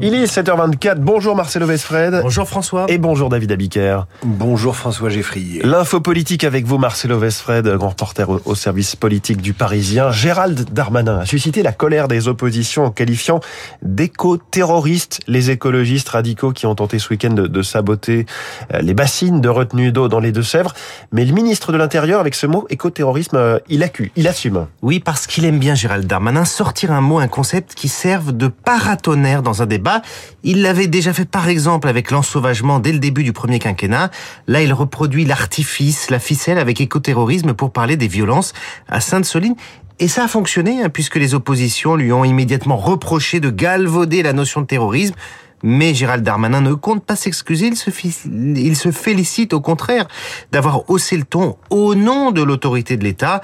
Il est 7h24. Bonjour Marcelo Vesfred. Bonjour François. Et bonjour David Abiker. Bonjour François Geffrier. L'info politique avec vous Marcelo Vesfred, grand reporter au, service politique du Parisien. Gérald Darmanin a suscité la colère des oppositions en qualifiant d'éco-terroristes les écologistes radicaux qui ont tenté ce week-end de, de saboter euh, les bassines de retenue d'eau dans les Deux-Sèvres. Mais le ministre de l'Intérieur, avec ce mot éco-terrorisme, euh, il accuse, il assume. Oui, parce qu'il aime bien Gérald Darmanin sortir un mot, un concept qui serve de paratonnerre dans un débat. Il l'avait déjà fait par exemple avec l'ensauvagement dès le début du premier quinquennat. Là, il reproduit l'artifice, la ficelle avec écoterrorisme pour parler des violences à Sainte-Soline. Et ça a fonctionné, hein, puisque les oppositions lui ont immédiatement reproché de galvauder la notion de terrorisme. Mais Gérald Darmanin ne compte pas s'excuser, il se, il se félicite au contraire d'avoir haussé le ton au nom de l'autorité de l'État.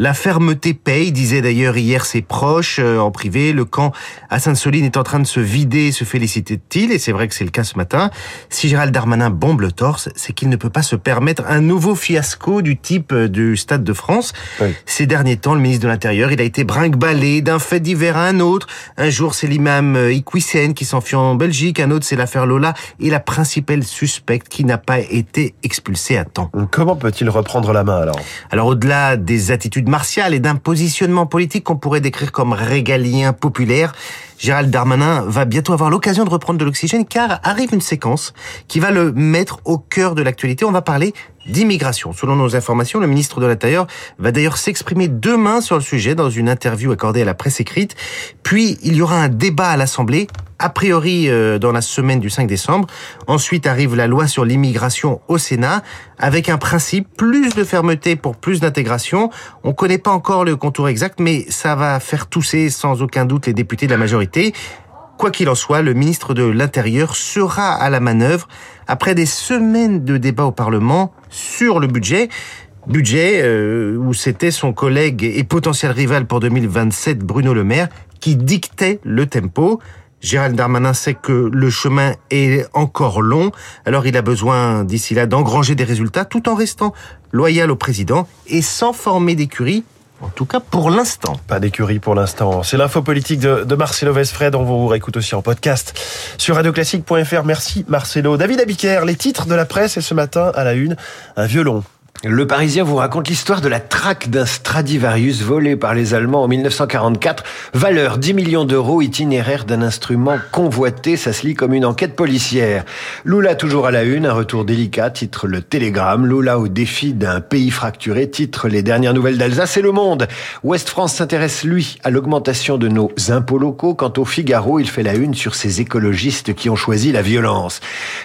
La fermeté paye, disait d'ailleurs hier ses proches euh, en privé. Le camp à Sainte-Soline est en train de se vider, se féliciter-t-il, et c'est vrai que c'est le cas ce matin. Si Gérald Darmanin bombe le torse, c'est qu'il ne peut pas se permettre un nouveau fiasco du type euh, du Stade de France. Oui. Ces derniers temps, le ministre de l'Intérieur, il a été brinque-ballé d'un fait divers à un autre. Un jour, c'est l'imam euh, Iqwisen qui s'enfuit en Belgique, un autre, c'est l'affaire Lola, et la principale suspecte qui n'a pas été expulsée à temps. Comment peut-il reprendre la main alors? Alors au-delà des attitudes martial et d'un positionnement politique qu'on pourrait décrire comme régalien populaire. Gérald Darmanin va bientôt avoir l'occasion de reprendre de l'oxygène car arrive une séquence qui va le mettre au cœur de l'actualité. On va parler d'immigration. Selon nos informations, le ministre de l'Intérieur va d'ailleurs s'exprimer demain sur le sujet dans une interview accordée à la presse écrite. Puis il y aura un débat à l'Assemblée a priori euh, dans la semaine du 5 décembre. Ensuite arrive la loi sur l'immigration au Sénat avec un principe plus de fermeté pour plus d'intégration. On connaît pas encore le contour exact mais ça va faire tousser sans aucun doute les députés de la majorité. Quoi qu'il en soit, le ministre de l'Intérieur sera à la manœuvre après des semaines de débats au Parlement sur le budget. Budget euh, où c'était son collègue et potentiel rival pour 2027, Bruno Le Maire, qui dictait le tempo. Gérald Darmanin sait que le chemin est encore long, alors il a besoin d'ici là d'engranger des résultats tout en restant loyal au président et sans former d'écurie en tout cas, pour l'instant. Pas d'écurie pour l'instant. C'est l'info politique de, Marcelo Vesfred. On vous réécoute aussi en podcast sur radioclassique.fr. Merci Marcelo. David Abiker, les titres de la presse et ce matin à la une, un violon le Parisien vous raconte l'histoire de la traque d'un Stradivarius volé par les Allemands en 1944. Valeur 10 millions d'euros, itinéraire d'un instrument convoité. Ça se lit comme une enquête policière. Lula toujours à la une, un retour délicat, titre le Télégramme. Lula au défi d'un pays fracturé, titre les dernières nouvelles d'Alsace et Le Monde. Ouest France s'intéresse, lui, à l'augmentation de nos impôts locaux. Quant au Figaro, il fait la une sur ces écologistes qui ont choisi la violence.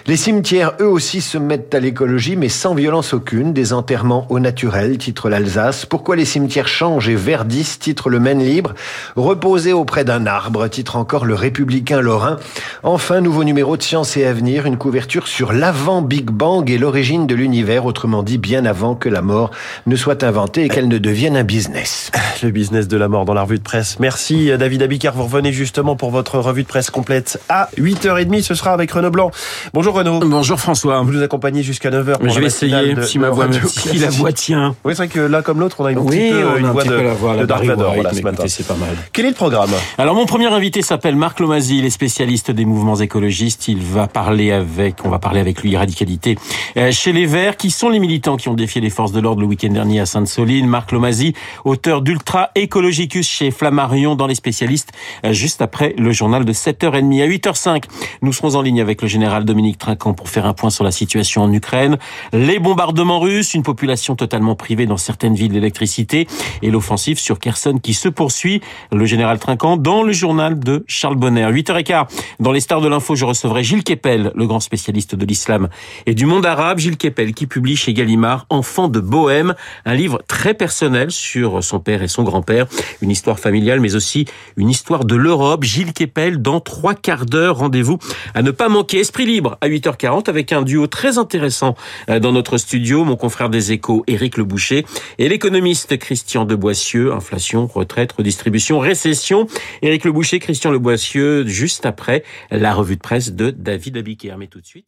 Les cimetières, eux aussi, se mettent à l'écologie, mais sans violence aucune. Enterrement au naturel, titre l'Alsace. Pourquoi les cimetières changent et verdissent, titre le Maine libre. Reposer auprès d'un arbre, titre encore le Républicain Lorrain. Enfin, nouveau numéro de Science et Avenir, une couverture sur l'avant Big Bang et l'origine de l'univers, autrement dit bien avant que la mort ne soit inventée et qu'elle ne devienne un business. Le business de la mort dans la revue de presse. Merci David Abicard, vous revenez justement pour votre revue de presse complète à 8h30, ce sera avec Renaud Blanc. Bonjour Renaud. Bonjour François. Vous nous accompagnez jusqu'à 9h. je vais essayer, si ma voix me si la voix tient. Oui, c'est vrai que là comme l'autre, on a une oui, petite on une un voix petit de, la voix, de la Dark Vador voilà, ce matin. c'est pas mal. Quel est le programme Alors mon premier invité s'appelle Marc Lomazy, il est spécialiste des mouvements écologistes. Il va parler avec, on va parler avec lui radicalité euh, chez les Verts. Qui sont les militants qui ont défié les forces de l'ordre le week-end dernier à Sainte-Soline? Marc Lomazy, auteur d'Ultra Ecologicus chez Flammarion dans les spécialistes, euh, juste après le journal de 7h30 à 8h05. Nous serons en ligne avec le général Dominique Trinquant pour faire un point sur la situation en Ukraine, les bombardements russes, une population totalement privée dans certaines villes d'électricité et l'offensive sur Kherson qui se poursuit. Le général Trinquant dans le journal de Charles Bonner. 8h15, dans les stars de l'info, je recevrai Gilles Kepel, le grand spécialiste de l'islam et du monde arabe. Gilles Kepel qui publie chez Gallimard Enfant de Bohème, un livre très personnel sur son père et son grand-père, une histoire familiale mais aussi une histoire de l'Europe. Gilles Kepel dans trois quarts d'heure. Rendez-vous à ne pas manquer. Esprit libre à 8h40 avec un duo très intéressant euh, dans notre studio. Mon confrère des échos, Éric Le Boucher et l'économiste Christian de Boissieu. Inflation, retraite, redistribution, récession. Éric Le Boucher, Christian Le Boissieu, juste après la revue de presse de David Abiker. Mais tout de suite...